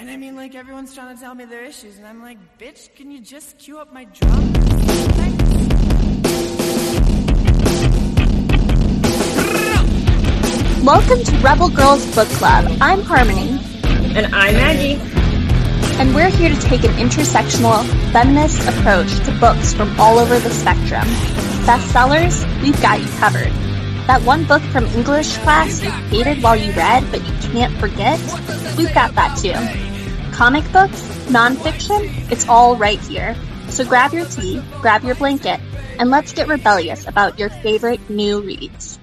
And I mean, like, everyone's trying to tell me their issues, and I'm like, bitch, can you just cue up my drum? Welcome to Rebel Girls Book Club. I'm Harmony. And I'm Maggie. And we're here to take an intersectional, feminist approach to books from all over the spectrum. Bestsellers, we've got you covered. That one book from English class you hated while you read, but you can't forget, we've got that too. Comic books, nonfiction, it's all right here. So grab your tea, grab your blanket, and let's get rebellious about your favorite new reads.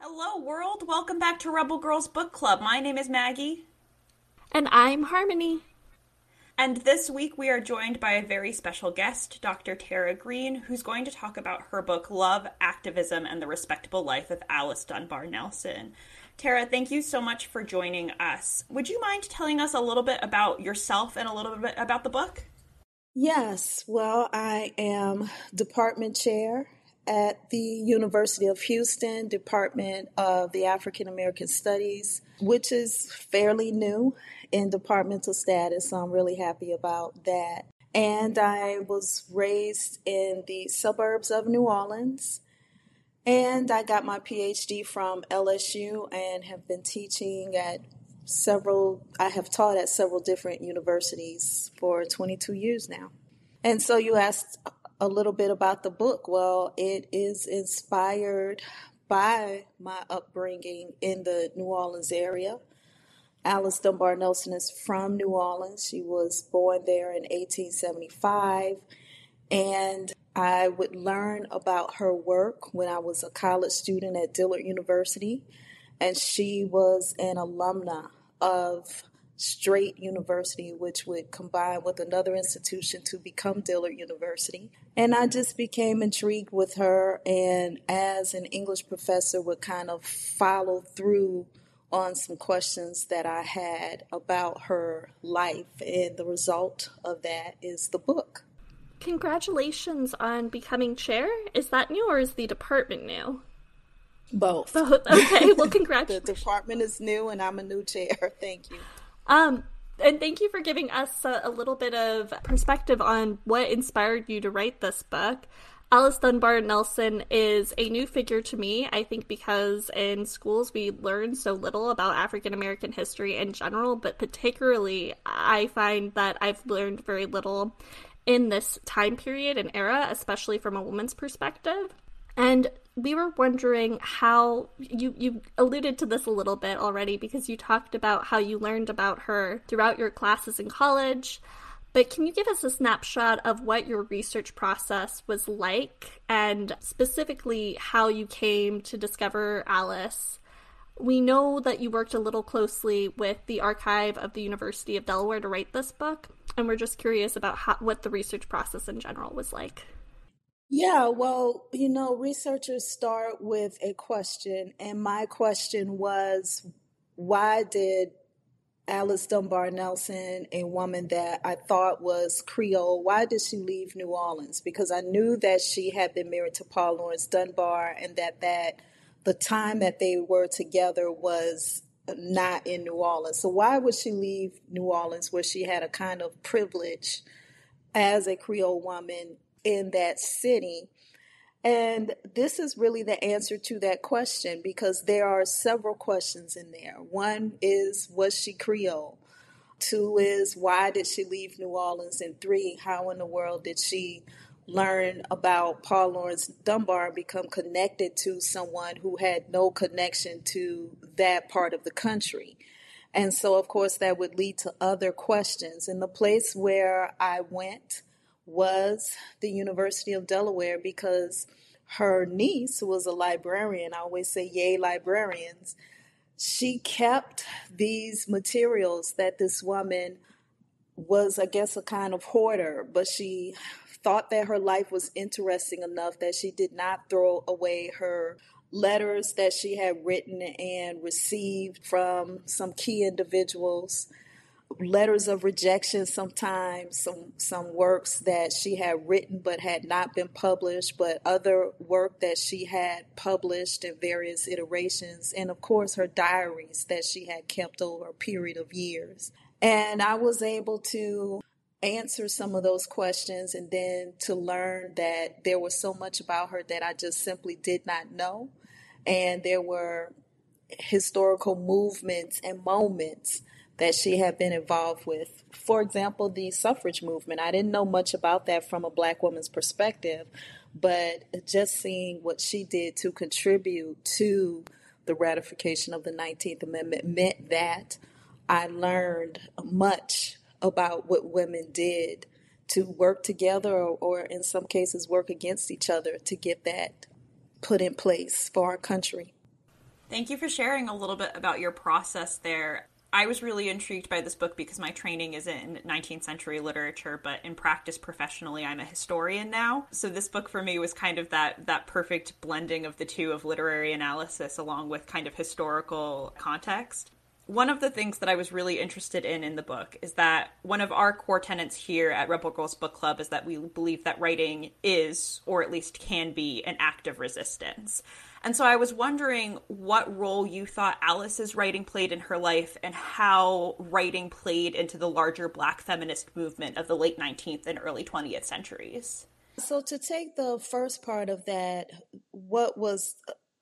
Hello, world. Welcome back to Rebel Girls Book Club. My name is Maggie. And I'm Harmony. And this week we are joined by a very special guest, Dr. Tara Green, who's going to talk about her book Love, Activism, and the Respectable Life of Alice Dunbar Nelson. Tara, thank you so much for joining us. Would you mind telling us a little bit about yourself and a little bit about the book? Yes, well, I am department chair at the University of Houston Department of the African American Studies, which is fairly new in departmental status, so I'm really happy about that. And I was raised in the suburbs of New Orleans. And I got my PhD from LSU and have been teaching at several, I have taught at several different universities for 22 years now. And so you asked a little bit about the book. Well, it is inspired by my upbringing in the New Orleans area. Alice Dunbar Nelson is from New Orleans. She was born there in 1875. And I would learn about her work when I was a college student at Dillard University, and she was an alumna of Straight University, which would combine with another institution to become Dillard University. And I just became intrigued with her, and as an English professor, would kind of follow through on some questions that I had about her life, and the result of that is the book. Congratulations on becoming chair. Is that new or is the department new? Both. Both. Okay. Well, congratulations. the department is new, and I'm a new chair. Thank you. Um, and thank you for giving us a, a, little bit of perspective on what inspired you to write this book. Alice Dunbar Nelson is a new figure to me, I think, because in schools we learn so little about African American history in general, but particularly I find that I've learned very little in this time period and era, especially from a woman's perspective. And we were wondering how you you alluded to this a little bit already because you talked about how you learned about her throughout your classes in college. But can you give us a snapshot of what your research process was like and specifically how you came to discover Alice we know that you worked a little closely with the archive of the University of Delaware to write this book, and we're just curious about how, what the research process in general was like. Yeah, well, you know, researchers start with a question, and my question was why did Alice Dunbar Nelson, a woman that I thought was Creole, why did she leave New Orleans? Because I knew that she had been married to Paul Laurence Dunbar and that that the time that they were together was not in New Orleans. So why would she leave New Orleans where she had a kind of privilege as a Creole woman in that city? And this is really the answer to that question because there are several questions in there. One is, was she Creole? Two is, why did she leave New Orleans? And three, how in the world did she learn about Paul Laurence Dunbar and become connected to someone who had no connection to that part of the country. And so, of course, that would lead to other questions. And the place where I went was the University of Delaware because her niece was a librarian. I always say, Yay, librarians. She kept these materials that this woman was, I guess, a kind of hoarder, but she thought that her life was interesting enough that she did not throw away her letters that she had written and received from some key individuals. letters of rejection sometimes some some works that she had written but had not been published but other work that she had published in various iterations and of course her diaries that she had kept over a period of years and i was able to answer some of those questions and then to learn that there was so much about her that i just simply did not know and there were historical movements and moments that she had been involved with. For example, the suffrage movement. I didn't know much about that from a black woman's perspective, but just seeing what she did to contribute to the ratification of the 19th Amendment meant that I learned much about what women did to work together or, or in some cases work against each other to get that put in place for our country. Thank you for sharing a little bit about your process there. I was really intrigued by this book because my training is in 19th century literature, but in practice professionally, I'm a historian now. So this book for me was kind of that that perfect blending of the two of literary analysis along with kind of historical context. One of the things that I was really interested in in the book is that one of our core tenets here at Rebel Girls Book Club is that we believe that writing is, or at least can be, an act of resistance. And so I was wondering what role you thought Alice's writing played in her life and how writing played into the larger black feminist movement of the late 19th and early 20th centuries. So, to take the first part of that, what was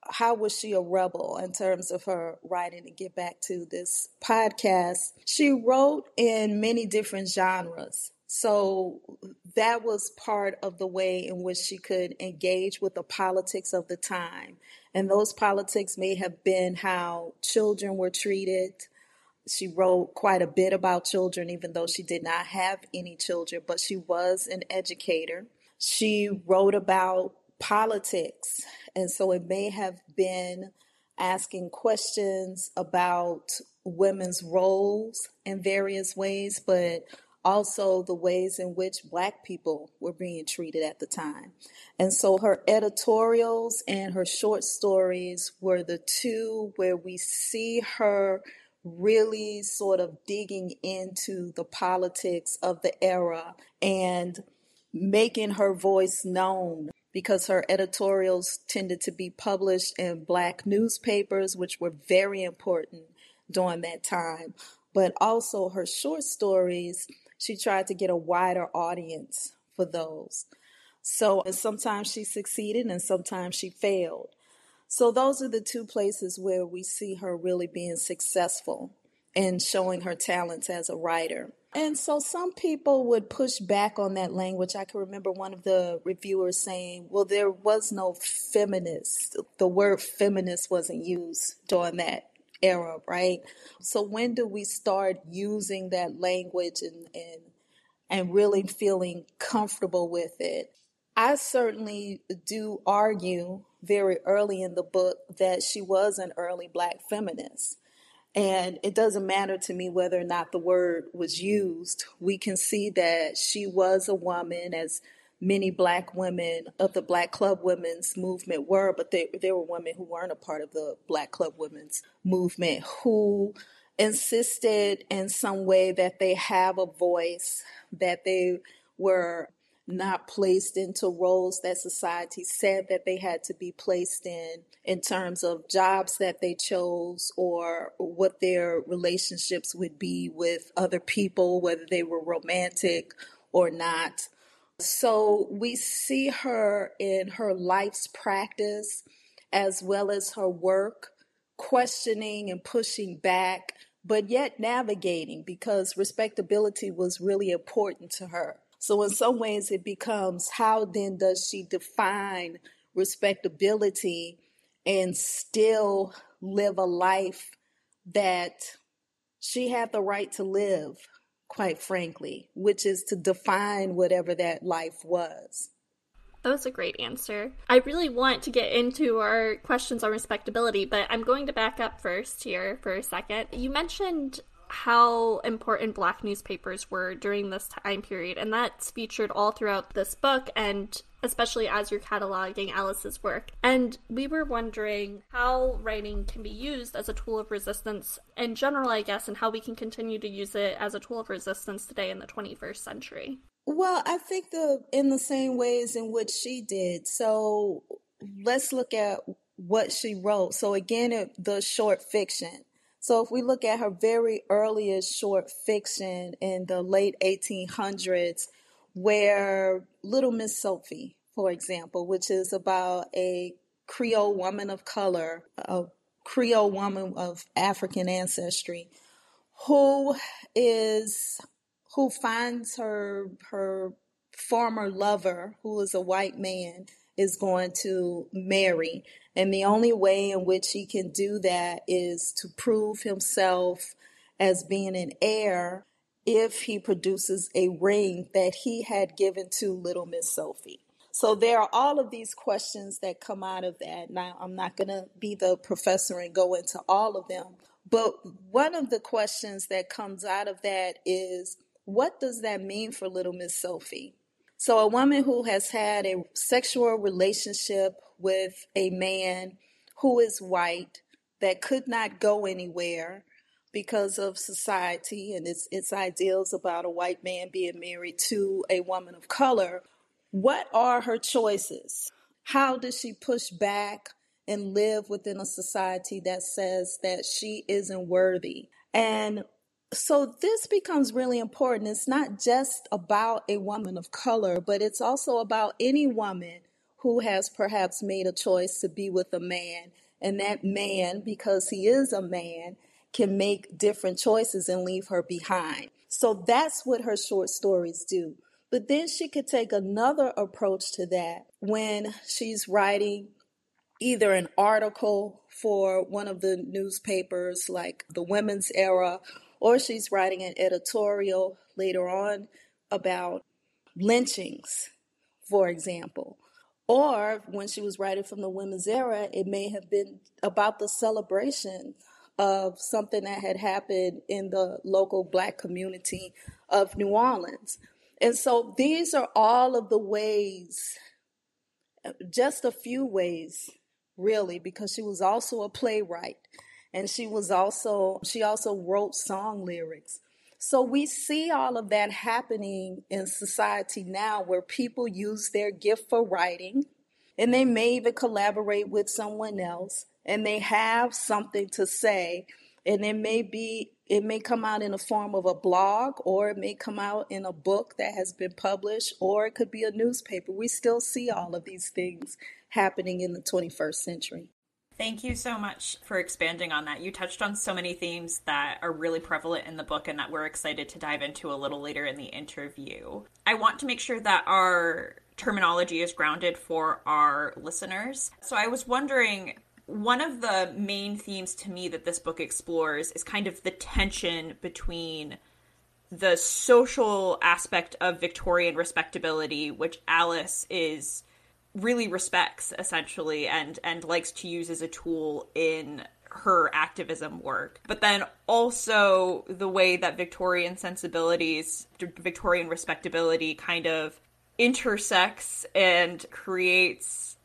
how was she a rebel in terms of her writing to get back to this podcast she wrote in many different genres so that was part of the way in which she could engage with the politics of the time. And those politics may have been how children were treated. She wrote quite a bit about children, even though she did not have any children, but she was an educator. She wrote about politics. And so it may have been asking questions about women's roles in various ways, but also the ways in which black people were being treated at the time. And so her editorials and her short stories were the two where we see her really sort of digging into the politics of the era and making her voice known because her editorials tended to be published in black newspapers, which were very important during that time. But also her short stories she tried to get a wider audience for those. So sometimes she succeeded and sometimes she failed. So those are the two places where we see her really being successful and showing her talents as a writer. And so some people would push back on that language. I can remember one of the reviewers saying, well, there was no feminist. The word feminist wasn't used during that era, right? So when do we start using that language and and and really feeling comfortable with it? I certainly do argue very early in the book that she was an early black feminist. And it doesn't matter to me whether or not the word was used. We can see that she was a woman, as many black women of the black club women's movement were, but they, there were women who weren't a part of the black club women's movement who insisted in some way that they have a voice, that they were not placed into roles that society said that they had to be placed in, in terms of jobs that they chose or what their relationships would be with other people, whether they were romantic or not. So we see her in her life's practice as well as her work, questioning and pushing back, but yet navigating because respectability was really important to her. So, in some ways, it becomes how then does she define respectability and still live a life that she had the right to live? quite frankly, which is to define whatever that life was. That was a great answer. I really want to get into our questions on respectability, but I'm going to back up first here for a second. You mentioned how important black newspapers were during this time period, and that's featured all throughout this book and especially as you're cataloging Alice's work. And we were wondering how writing can be used as a tool of resistance in general, I guess, and how we can continue to use it as a tool of resistance today in the 21st century. Well, I think the in the same ways in which she did. So let's look at what she wrote. So again, it, the short fiction. So if we look at her very earliest short fiction in the late 1800s, where Little Miss Sophie, for example, which is about a Creole woman of color, a Creole woman of African ancestry, who is who finds her her former lover, who is a white man, is going to marry. And the only way in which he can do that is to prove himself as being an heir if he produces a ring that he had given to little Miss Sophie. So there are all of these questions that come out of that. Now, I'm not going to be the professor and go into all of them, but one of the questions that comes out of that is what does that mean for little Miss Sophie? So, a woman who has had a sexual relationship with a man who is white that could not go anywhere because of society and its, its ideals about a white man being married to a woman of color. What are her choices? How does she push back and live within a society that says that she isn't worthy? And so this becomes really important. It's not just about a woman of color, but it's also about any woman who has perhaps made a choice to be with a man. And that man, because he is a man, can make different choices and leave her behind. So that's what her short stories do. But then she could take another approach to that when she's writing either an article for one of the newspapers like the Women's Era, or she's writing an editorial later on about lynchings, for example. Or when she was writing from the Women's Era, it may have been about the celebration of something that had happened in the local black community of New Orleans. And so these are all of the ways, just a few ways, really, because she was also a playwright and she was also she also wrote song lyrics. So we see all of that happening in society now where people use their gift for writing and they may even collaborate with someone else and they have something to say. And it may be it may come out in the form of a blog or it may come out in a book that has been published or it could be a newspaper. We still see all of these things happening in the 21st century Thank you so much for expanding on that. You touched on so many themes that are really prevalent in the book and that we're excited to dive into a little later in the interview. I want to make sure that our terminology is grounded for our listeners. So I was wondering one of the main themes to me that this book explores is kind of the tension between the social aspect of Victorian respectability, which Alice is really respects essentially and and likes to use as a tool in her activism work. But then also the way that victorian sensibilities victorian respectability kind of intersects and creates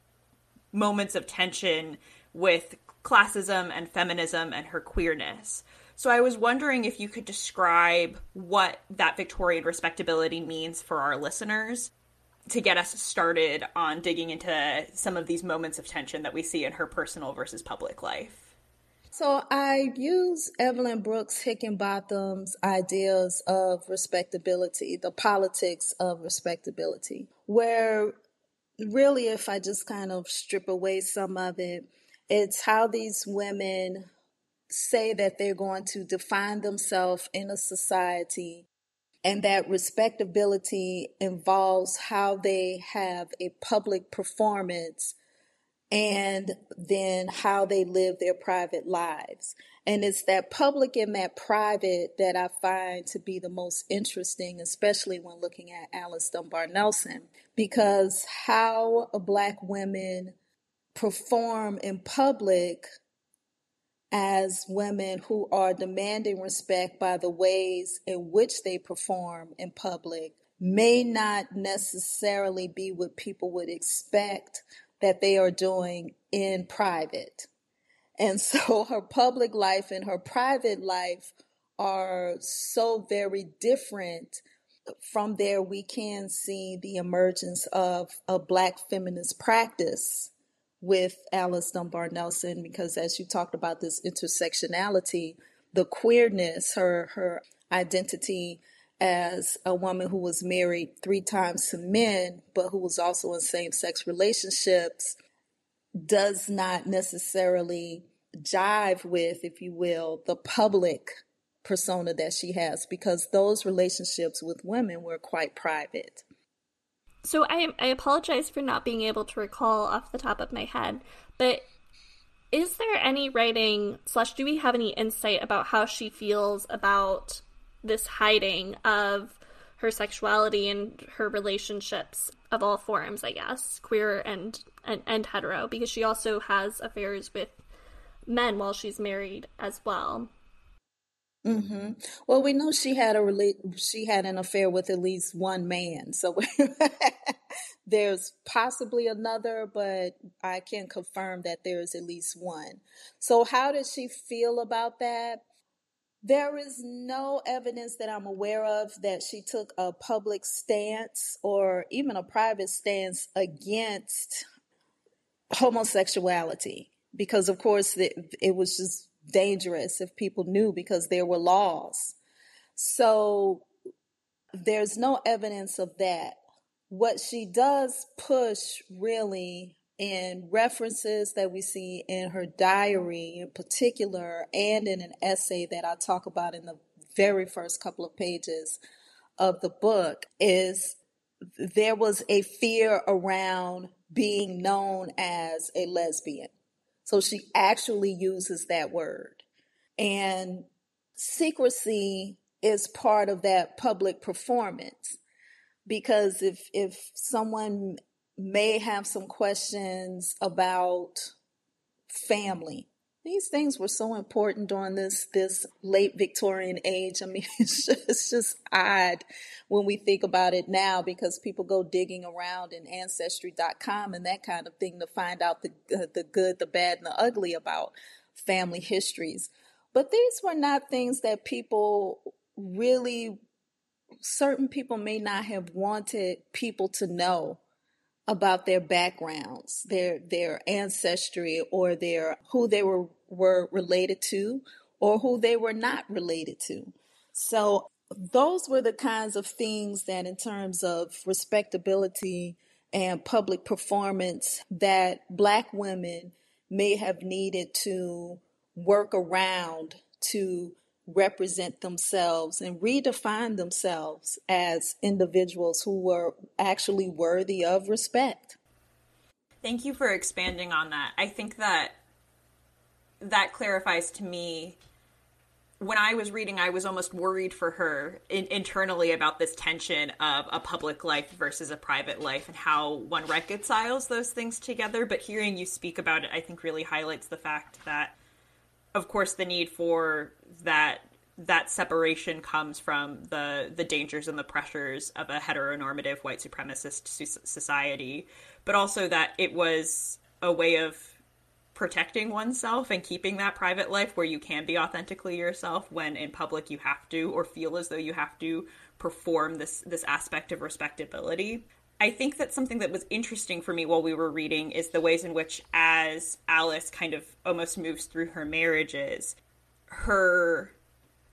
moments of tension with classism and feminism and her queerness. So I was wondering if you could describe what that Victorian respectability means for our listeners to get us started on digging into some of these moments of tension that we see in her personal versus public life. So I use Evelyn Brooks Higginbotham's ideas of respectability, the politics of respectability, where really, if I just kind of strip away some of it, it's how these women say that they're going to define themselves in a society and that respectability involves how they have a public performance and then how they live their private lives. And it's that public and that private that I find to be the most interesting, especially when looking at Alice Dunbar Nelson, because how Black women perform in public as women who are demanding respect by the ways in which they perform in public may not necessarily be what people would expect that they are doing in private. And so her public life and her private life are so very different. From there, we can see the emergence of a Black feminist practice with Alice Dunbar Nelson, because as you talked about this intersectionality, the queerness, her her identity as a woman who was married three times to men, but who was also in same sex relationships, does not necessarily jive with, if you will, the public persona that she has, because those relationships with women were quite private. So I I apologize for not being able to recall off the top of my head, but is there any writing slash do we have any insight about how she feels about this hiding of her sexuality and her relationships of all forms, I guess, queer and, and, and hetero, because she also has affairs with men while she's married as well. Mm-hmm. Well, we know she had a she had an affair with at least one man, so there's possibly another, but I can confirm that there is at least one. So, how does she feel about that? There is no evidence that I'm aware of that she took a public stance or even a private stance against homosexuality because, of course, it, it was just dangerous if people knew because there were laws. So there's no evidence of that. What she does push really in references that we see in her diary in particular and in an essay that I talk about in the very first couple of pages of the book is there was a fear around being known as a lesbian. So she actually uses that word. And secrecy is part of that public performance because if if someone may have some questions about family. These things were so important during this this late Victorian age. I mean, it's just, it's just odd when we think about it now because people go digging around in ancestry.com and that kind of thing to find out the uh, the good, the bad, and the ugly about family histories. But these were not things that people really certain people may not have wanted people to know about their backgrounds, their their ancestry, or their who they were were related to, or who they were not related to. So those were the kinds of things that, in terms of respectability and public performance, that Black women may have needed to work around to represent themselves and redefine themselves as individuals who were actually worthy of respect. Thank you for expanding on that. I think that that clarifies to me when I was reading, I was almost worried for her in, internally about this tension of a public life versus a private life and how one reconciles those things together. But hearing you speak about it, I think really highlights the fact that of course, the need for that that separation comes from the the dangers and the pressures of a heteronormative white supremacist society, but also that it was a way of protecting oneself and keeping that private life where you can be authentically yourself when in public you have to or feel as though you have to perform this this aspect of respectability. I think that something that was interesting for me while we were reading is the ways in which, as Alice kind of almost moves through her marriages, her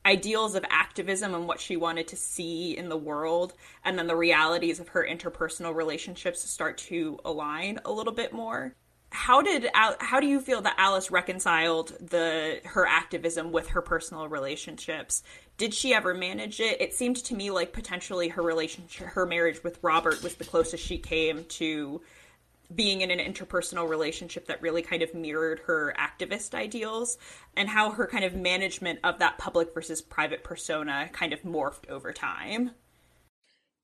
ideals of activism and what she wanted to see in the world, and then the realities of her interpersonal relationships start to align a little bit more how did how do you feel that Alice reconciled the her activism with her personal relationships? Did she ever manage it? It seemed to me like potentially her relationship, her marriage with Robert was the closest she came to being in an interpersonal relationship that really kind of mirrored her activist ideals and how her kind of management of that public versus private persona kind of morphed over time.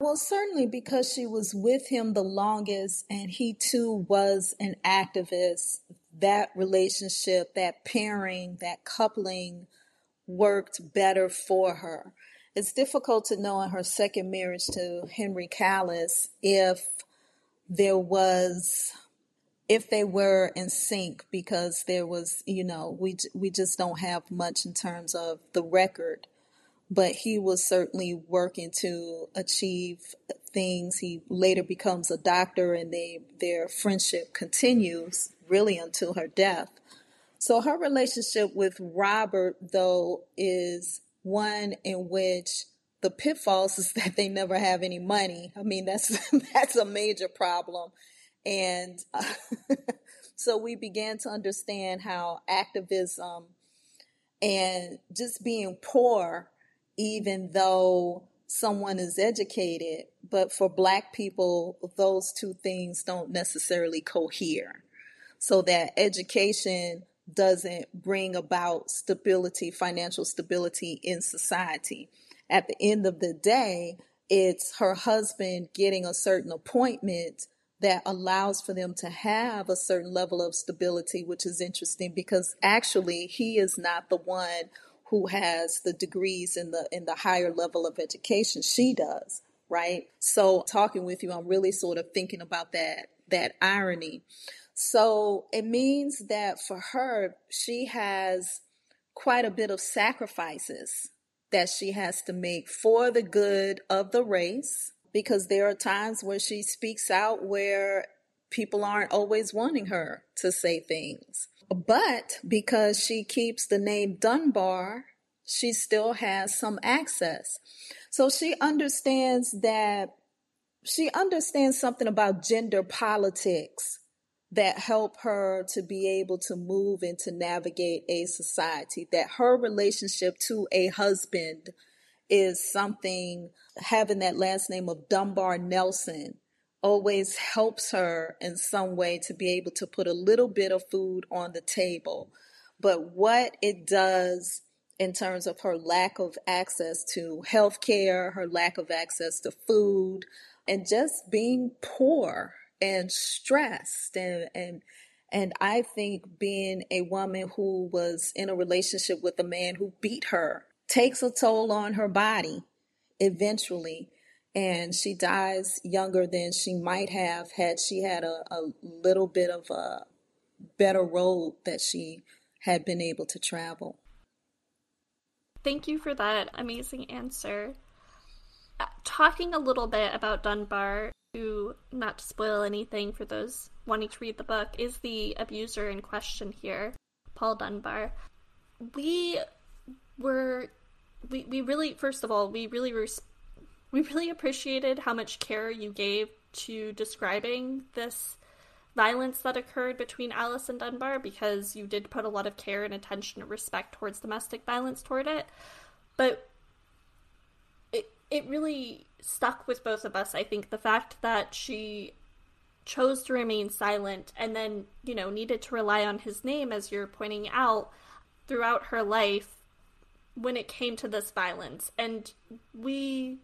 Well, certainly because she was with him the longest and he too was an activist. that relationship, that pairing, that coupling worked better for her. It's difficult to know in her second marriage to Henry Callis if there was if they were in sync because there was you know we we just don't have much in terms of the record but he was certainly working to achieve things he later becomes a doctor and they their friendship continues really until her death so her relationship with Robert though is one in which the pitfalls is that they never have any money. I mean, that's that's a major problem. And uh, so we began to understand how activism and just being poor, even though someone is educated, but for Black people, those two things don't necessarily cohere. So that education doesn't bring about stability, financial stability in society at the end of the day, it's her husband getting a certain appointment that allows for them to have a certain level of stability, which is interesting because actually he is not the one who has the degrees in the in the higher level of education. She does, right? So talking with you, I'm really sort of thinking about that that irony. So it means that for her, she has quite a bit of sacrifices that she has to make for the good of the race because there are times where she speaks out where people aren't always wanting her to say things. But because she keeps the name Dunbar, she still has some access. So she understands that she understands something about gender politics that help her to be able to move and to navigate a society, that her relationship to a husband is something, having that last name of Dunbar Nelson always helps her in some way to be able to put a little bit of food on the table. But what it does in terms of her lack of access to health care, her lack of access to food, and just being poor and stressed and and and I think being a woman who was in a relationship with a man who beat her takes a toll on her body eventually. And she dies younger than she might have had she had a, a little bit of a better road that she had been able to travel. Thank you for that amazing answer. Uh, talking a little bit about Dunbar, who, not to spoil anything for those wanting to read the book, is the abuser in question here, Paul Dunbar. We were, we, we really, first of all, we really res- we really appreciated how much care you gave to describing this violence that occurred between Alice and Dunbar because you did put a lot of care and attention and respect towards domestic violence toward it. But it it really stuck with both of us. I think the fact that she chose to remain silent and then, you know, needed to rely on his name, as you're pointing out, throughout her life when it came to this violence. And we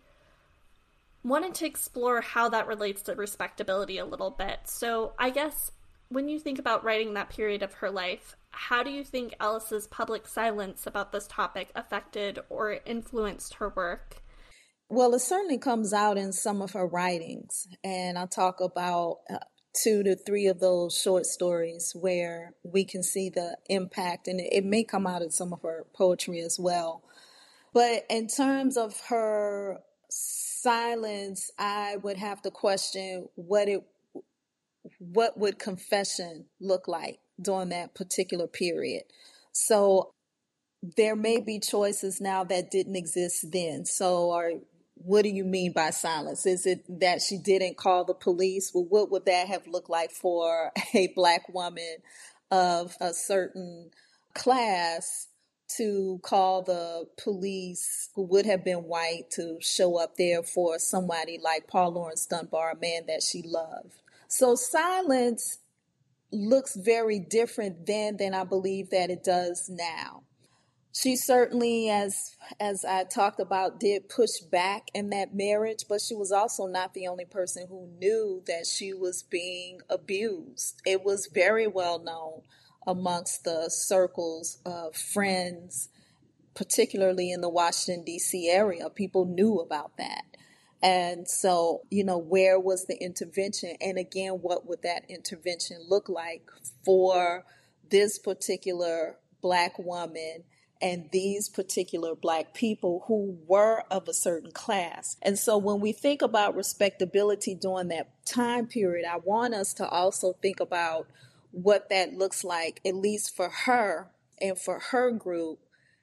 wanted to explore how that relates to respectability a little bit. So I guess when you think about writing that period of her life, how do you think Alice's public silence about this topic affected or influenced her work? Well, it certainly comes out in some of her writings. And I talk about uh, two to three of those short stories where we can see the impact, and it, it may come out in some of her poetry as well. But in terms of her silence, I would have to question what it what would confession look like during that particular period. So there may be choices now that didn't exist then. So are what do you mean by silence? Is it that she didn't call the police? Well, what would that have looked like for a black woman of a certain class to call the police who would have been white to show up there for somebody like Paul Laurence Dunbar, a man that she loved? So silence looks very different then than I believe that it does now. she certainly as as i talked about did push back in that marriage but she was also not the only person who knew that she was being abused it was very well known amongst the circles of friends particularly in the washington d.c area. People knew about that. And so you know where was the intervention? And again what would that intervention look like for this particular black woman and these particular black people who were of a certain class. And so when we think about respectability during that time period, I want us to also think about what that looks like, at least for her and for her group.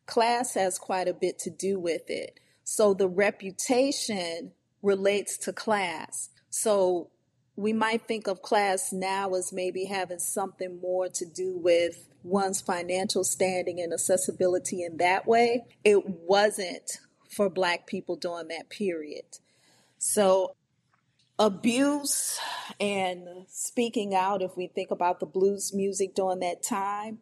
Class has quite a bit to do with it. So the reputation relates to class. So we might think of class now as maybe having something more to do with one's financial standing and accessibility in that way. It wasn't for Black people during that period. So, abuse and speaking out, if we think about the blues music during that time,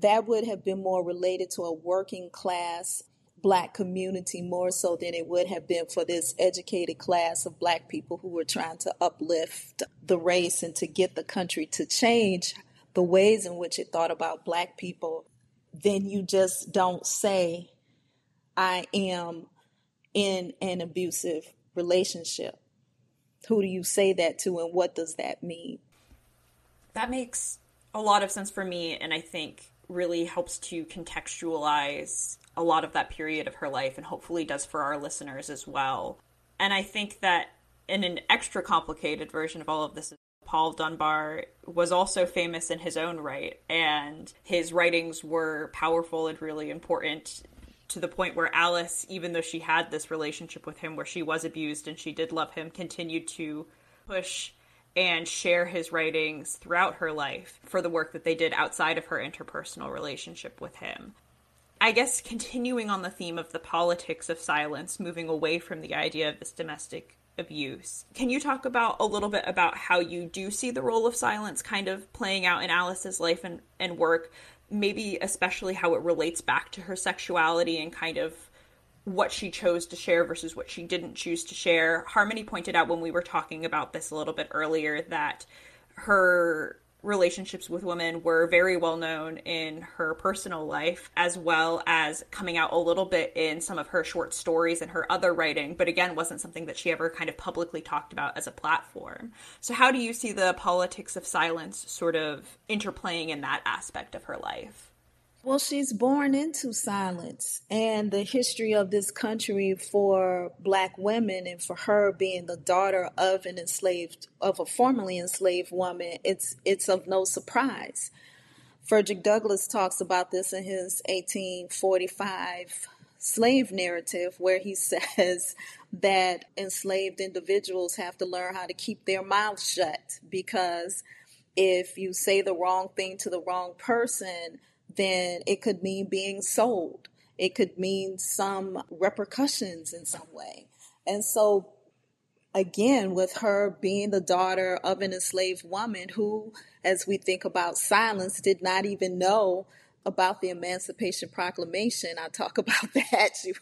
that would have been more related to a working class black community more so than it would have been for this educated class of black people who were trying to uplift the race and to get the country to change the ways in which it thought about black people, then you just don't say, I am in an abusive relationship. Who do you say that to, and what does that mean? That makes a lot of sense for me, and I think really helps to contextualize a lot of that period of her life, and hopefully does for our listeners as well. And I think that in an extra complicated version of all of this Paul Dunbar was also famous in his own right, and his writings were powerful and really important to the point where Alice, even though she had this relationship with him where she was abused and she did love him, continued to push and share his writings throughout her life for the work that they did outside of her interpersonal relationship with him. I guess continuing on the theme of the politics of silence, moving away from the idea of this domestic abuse. Can you talk about a little bit about how you do see the role of silence kind of playing out in Alice's life and, and work, maybe especially how it relates back to her sexuality and kind of what she chose to share versus what she didn't choose to share. Harmony pointed out when we were talking about this a little bit earlier that her relationships with women were very well known in her personal life, as well as coming out a little bit in some of her short stories and her other writing, but again, wasn't something that she ever kind of publicly talked about as a platform. So, how do you see the politics of silence sort of interplaying in that aspect of her life? Well, she's born into silence and the history of this country for black women and for her being the daughter of an enslaved of a formerly enslaved woman, it's it's of no surprise. Frederick Douglass talks about this in his 1845 slave narrative where he says that enslaved individuals have to learn how to keep their mouths shut because if you say the wrong thing to the wrong person, then it could mean being sold. It could mean some repercussions in some way. And so, again, with her being the daughter of an enslaved woman who, as we think about silence, did not even know about the Emancipation Proclamation. I talk about that. She,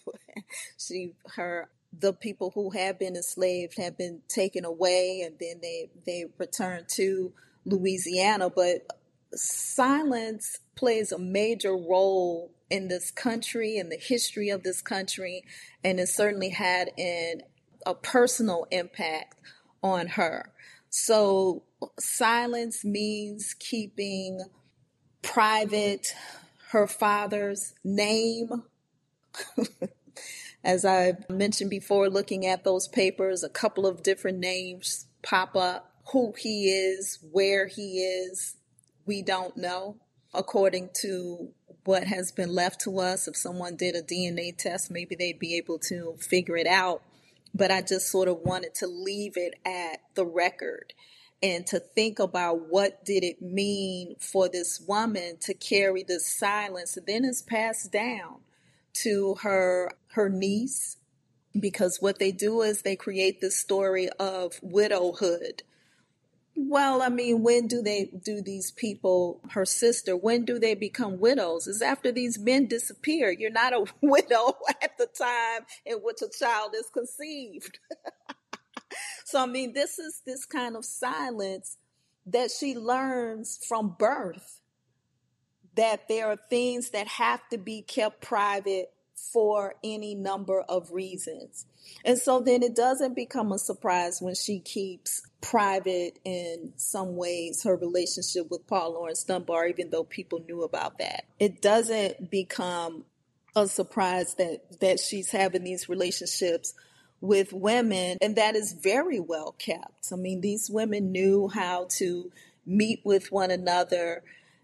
she, her, the people who have been enslaved have been taken away, and then they they returned to Louisiana. But silence plays a major role in this country and the history of this country, and it certainly had an, a personal impact on her. So, silence means keeping private her father's name. As I mentioned before, looking at those papers, a couple of different names pop up who he is, where he is, we don't know. According to what has been left to us, if someone did a DNA test, maybe they'd be able to figure it out. But I just sort of wanted to leave it at the record and to think about what did it mean for this woman to carry this silence then it's passed down to her her niece because what they do is they create this story of widowhood Well, I mean, when do they do these people, her sister, when do they become widows? Is after these men disappear. You're not a widow at the time in which a child is conceived. so, I mean, this is this kind of silence that she learns from birth that there are things that have to be kept private for any number of reasons. And so then it doesn't become a surprise when she keeps private in some ways her relationship with Paul Laurence Dunbar, even though people knew about that. It doesn't become a surprise that, that she's having these relationships with women, and that is very well kept. I mean, these women knew how to meet with one another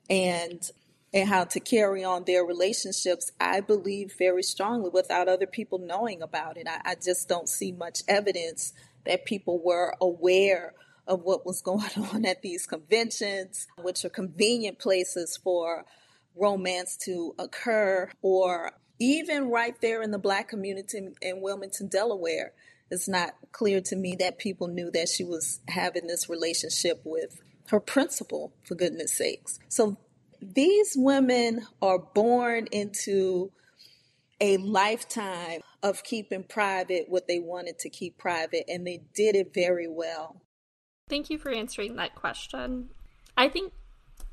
and and how to carry on their relationships, I believe very strongly without other people knowing about it. I, I, just don't see much evidence that people were aware of what was going on at these conventions, which are convenient places for romance to occur, or even right there in the black community in Wilmington, Delaware. It's not clear to me that people knew that she was having this relationship with her principal, for goodness sakes. So these women are born into a lifetime of keeping private what they wanted to keep private, and they did it very well. Thank you for answering that question. I think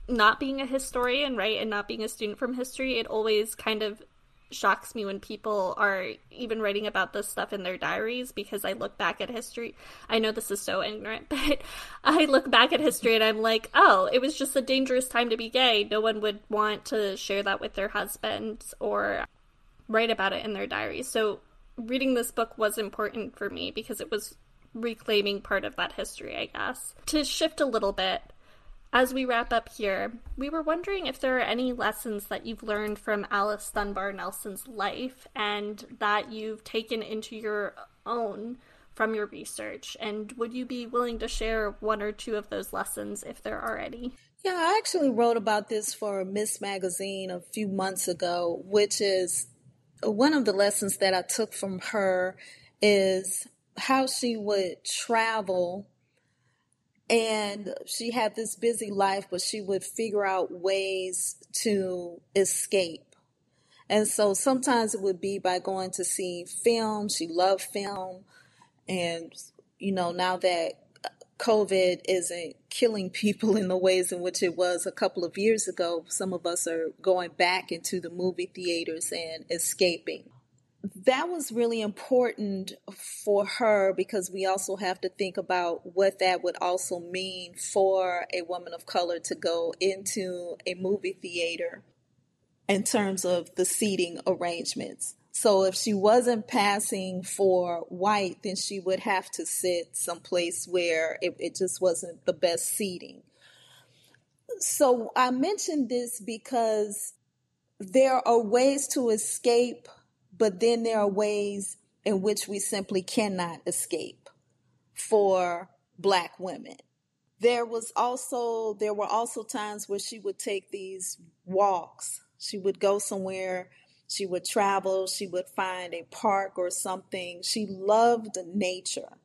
not being a historian, right, and not being a student from history, it always kind of shocks me when people are even writing about this stuff in their diaries because I look back at history. I know this is so ignorant, but I look back at history and I'm like, oh, it was just a dangerous time to be gay. No one would want to share that with their husbands or write about it in their diaries. So reading this book was important for me because it was reclaiming part of that history, I guess. To shift a little bit, as we wrap up here, we were wondering if there are any lessons that you've learned from Alice Dunbar Nelson's life and that you've taken into your own from your research. And would you be willing to share one or two of those lessons if there are any? Yeah, I actually wrote about this for Ms. Magazine a few months ago, which is one of the lessons that I took from her is how she would travel and she had this busy life, but she would figure out ways to escape. And so sometimes it would be by going to see film. She loved film. And, you know, now that COVID isn't killing people in the ways in which it was a couple of years ago, some of us are going back into the movie theaters and escaping that was really important for her because we also have to think about what that would also mean for a woman of color to go into a movie theater in terms of the seating arrangements. So if she wasn't passing for white, then she would have to sit someplace where it, it just wasn't the best seating. So I mentioned this because there are ways to escape but then there are ways in which we simply cannot escape for black women. There was also there were also times where she would take these walks. She would go somewhere, she would travel, she would find a park or something. She loved nature.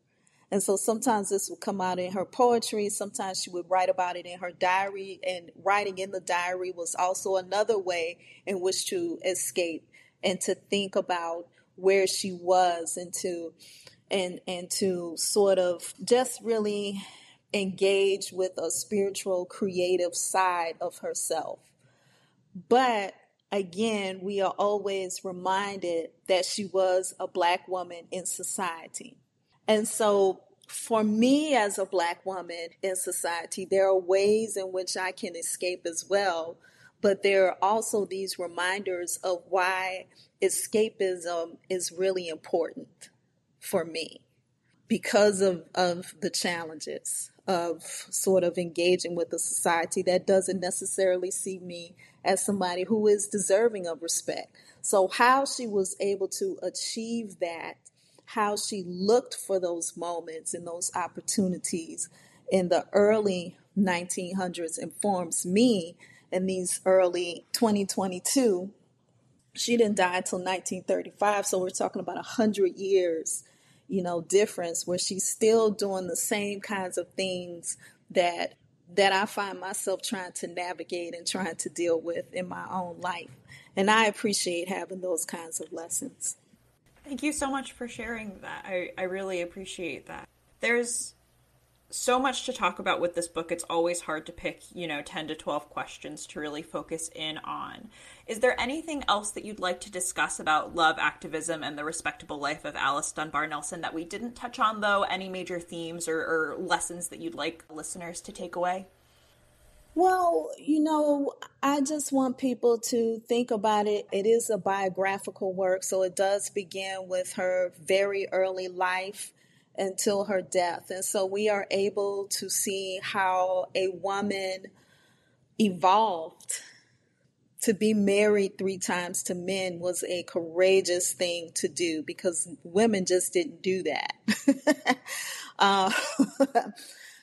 And so sometimes this would come out in her poetry. Sometimes she would write about it in her diary. And writing in the diary was also another way in which to escape and to think about where she was and to and and to sort of just really engage with a spiritual creative side of herself but again we are always reminded that she was a black woman in society. And so for me as a black woman in society there are ways in which i can escape as well but there are also these reminders of why escapism is really important for me because of, of the challenges of sort of engaging with a society that doesn't necessarily see me as somebody who is deserving of respect. So, how she was able to achieve that, how she looked for those moments and those opportunities in the early 1900s informs me in these early 2022. She didn't die until 1935, so we're talking about 100 years, you know, difference where she's still doing the same kinds of things that that I find myself trying to navigate and trying to deal with in my own life. And I appreciate having those kinds of lessons. Thank you so much for sharing that. I, I really appreciate that. There's so much to talk about with this book. It's always hard to pick, you know, 10 to 12 questions to really focus in on. Is there anything else that you'd like to discuss about love activism and the respectable life of Alice Dunbar Nelson that we didn't touch on, though? Any major themes or, or lessons that you'd like listeners to take away? Well, you know, I just want people to think about it. It is a biographical work, so it does begin with her very early life until her death. And so we are able to see how a woman evolved. To be married three times to men was a courageous thing to do because women just didn't do that. uh,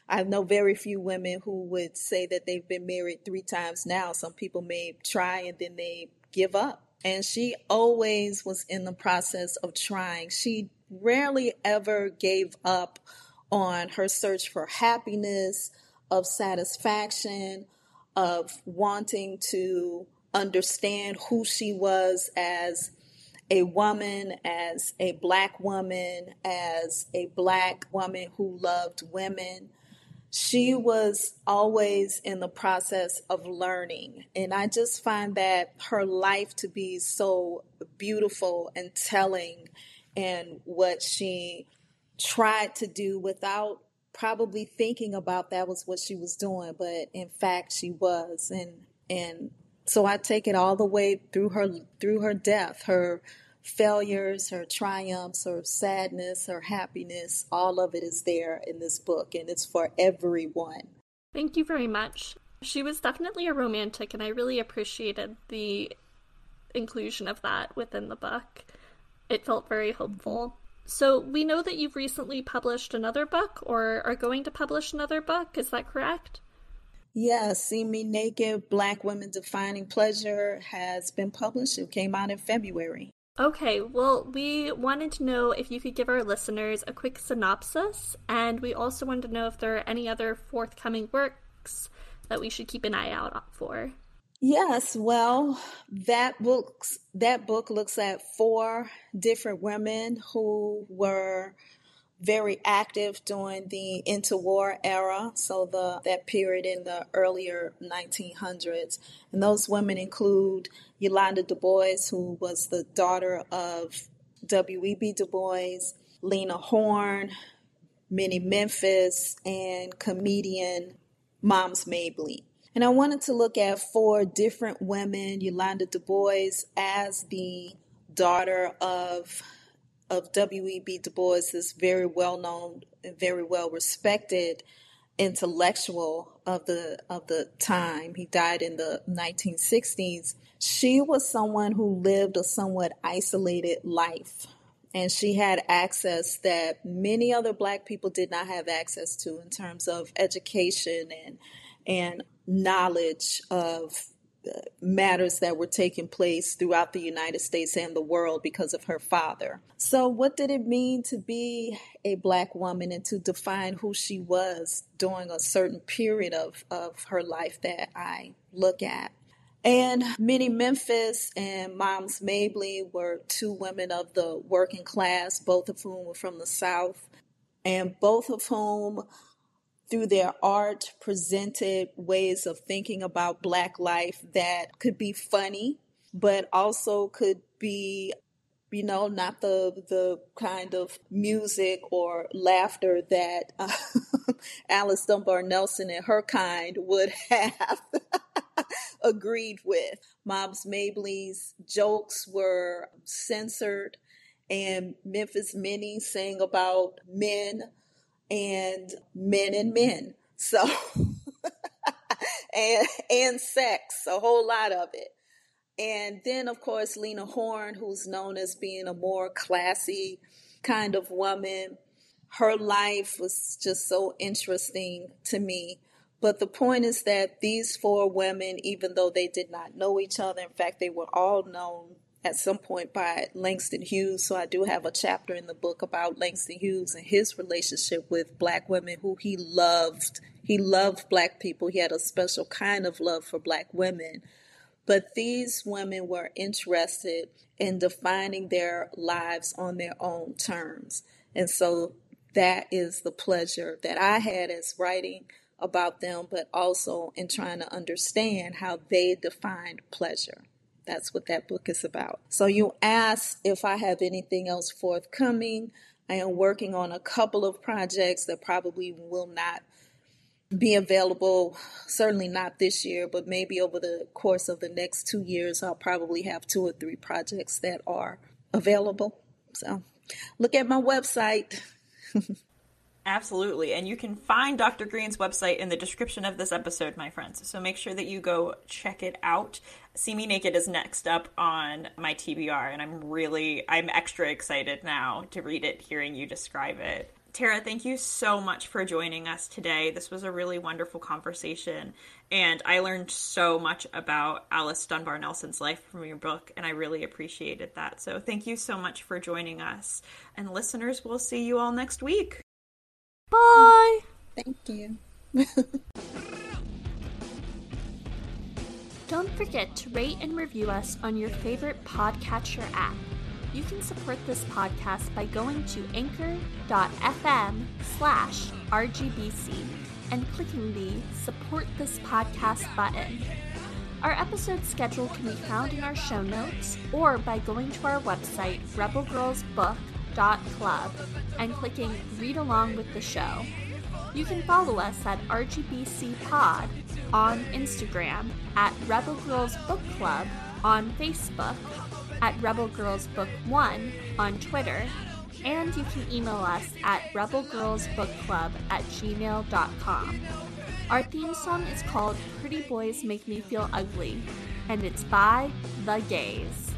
I know very few women who would say that they've been married three times now. Some people may try and then they give up. And she always was in the process of trying. She rarely ever gave up on her search for happiness, of satisfaction, of wanting to understand who she was as a woman, as a black woman, as a black woman who loved women. She was always in the process of learning. And I just find that her life to be so beautiful and telling and what she tried to do without probably thinking about that was what she was doing but in fact she was. And and so I take it all the way through her through her death her failures her triumphs her sadness her happiness all of it is there in this book and it's for everyone. Thank you very much. She was definitely a romantic and I really appreciated the inclusion of that within the book it felt very hopeful. So, we know that you've recently published another book or are going to publish another book. Is that correct? Yes, See Me Naked Black Women Defining Pleasure has been published. It came out in February. Okay, well, we wanted to know if you could give our listeners a quick synopsis, and we also wanted to know if there are any other forthcoming works that we should keep an eye out for. Yes, well, that books that book looks at four different women who were very active during the interwar era, so the that period in the earlier 1900s. And those women include Yolanda Du Bois, who was the daughter of W.E.B. Du Bois, Lena Horne, Minnie Memphis, and comedian Moms Mabley. And I wanted to look at four different women, Yolanda Du Bois as the daughter of of W.E.B. Du Bois, this very well known and very well respected intellectual of the of the time. He died in the 1960s. She was someone who lived a somewhat isolated life. And she had access that many other black people did not have access to in terms of education and and knowledge of uh, matters that were taking place throughout the United States and the world because of her father. So, what did it mean to be a black woman and to define who she was during a certain period of, of her life that I look at? And Minnie Memphis and Moms Mabley were two women of the working class, both of whom were from the South, and both of whom through their art presented ways of thinking about black life that could be funny but also could be you know not the the kind of music or laughter that uh, Alice Dunbar Nelson and her kind would have agreed with. Moms Mabley's jokes were censored and Memphis Minnie sang about men and men and men. So, and, and sex, a whole lot of it. And then, of course, Lena Horne, who's known as being a more classy kind of woman. Her life was just so interesting to me. But the point is that these four women, even though they did not know each other, in fact, they were all known at some point by Langston Hughes. So I do have a chapter in the book about Langston Hughes and his relationship with black women who he loved. He loved black people. He had a special kind of love for black women. But these women were interested in defining their lives on their own terms. And so that is the pleasure that I had as writing about them, but also in trying to understand how they defined pleasure. That's what that book is about. So you asked if I have anything else forthcoming. I am working on a couple of projects that probably will not be available, certainly not this year, but maybe over the course of the next two years, I'll probably have two or three projects that are available. So look at my website. Absolutely. And you can find Dr. Green's website in the description of this episode, my friends. So make sure that you go check it out. See Me Naked is next up on my TBR, and I'm really, I'm extra excited now to read it, hearing you describe it. Tara, thank you so much for joining us today. This was a really wonderful conversation, and I learned so much about Alice Dunbar Nelson's life from your book, and I really appreciated that. So, thank you so much for joining us. And, listeners, we'll see you all next week. Bye. Thank you. Don't forget to rate and review us on your favorite podcatcher app. You can support this podcast by going to anchor.fm slash RGBC and clicking the Support This Podcast button. Our episode schedule can be found in our show notes or by going to our website, rebelgirlsbook.club, and clicking Read Along with the Show. You can follow us at RGBC Pod on Instagram, at Rebel Girls Book Club on Facebook, at Rebel Girls Book 1 on Twitter, and you can email us at rebelgirlsbookclub at gmail.com. Our theme song is called Pretty Boys Make Me Feel Ugly, and it's by The Gays.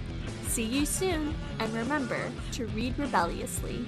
See you soon, and remember to read rebelliously.